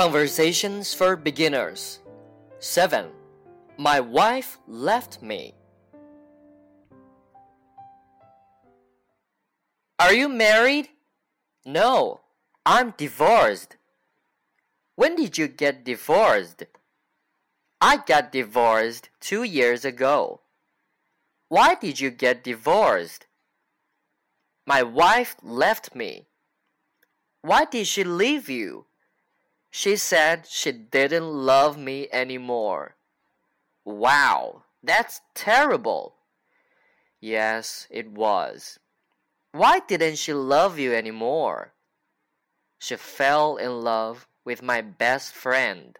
Conversations for Beginners 7. My wife left me. Are you married? No, I'm divorced. When did you get divorced? I got divorced two years ago. Why did you get divorced? My wife left me. Why did she leave you? She said she didn't love me anymore. Wow, that's terrible. Yes, it was. Why didn't she love you anymore? She fell in love with my best friend.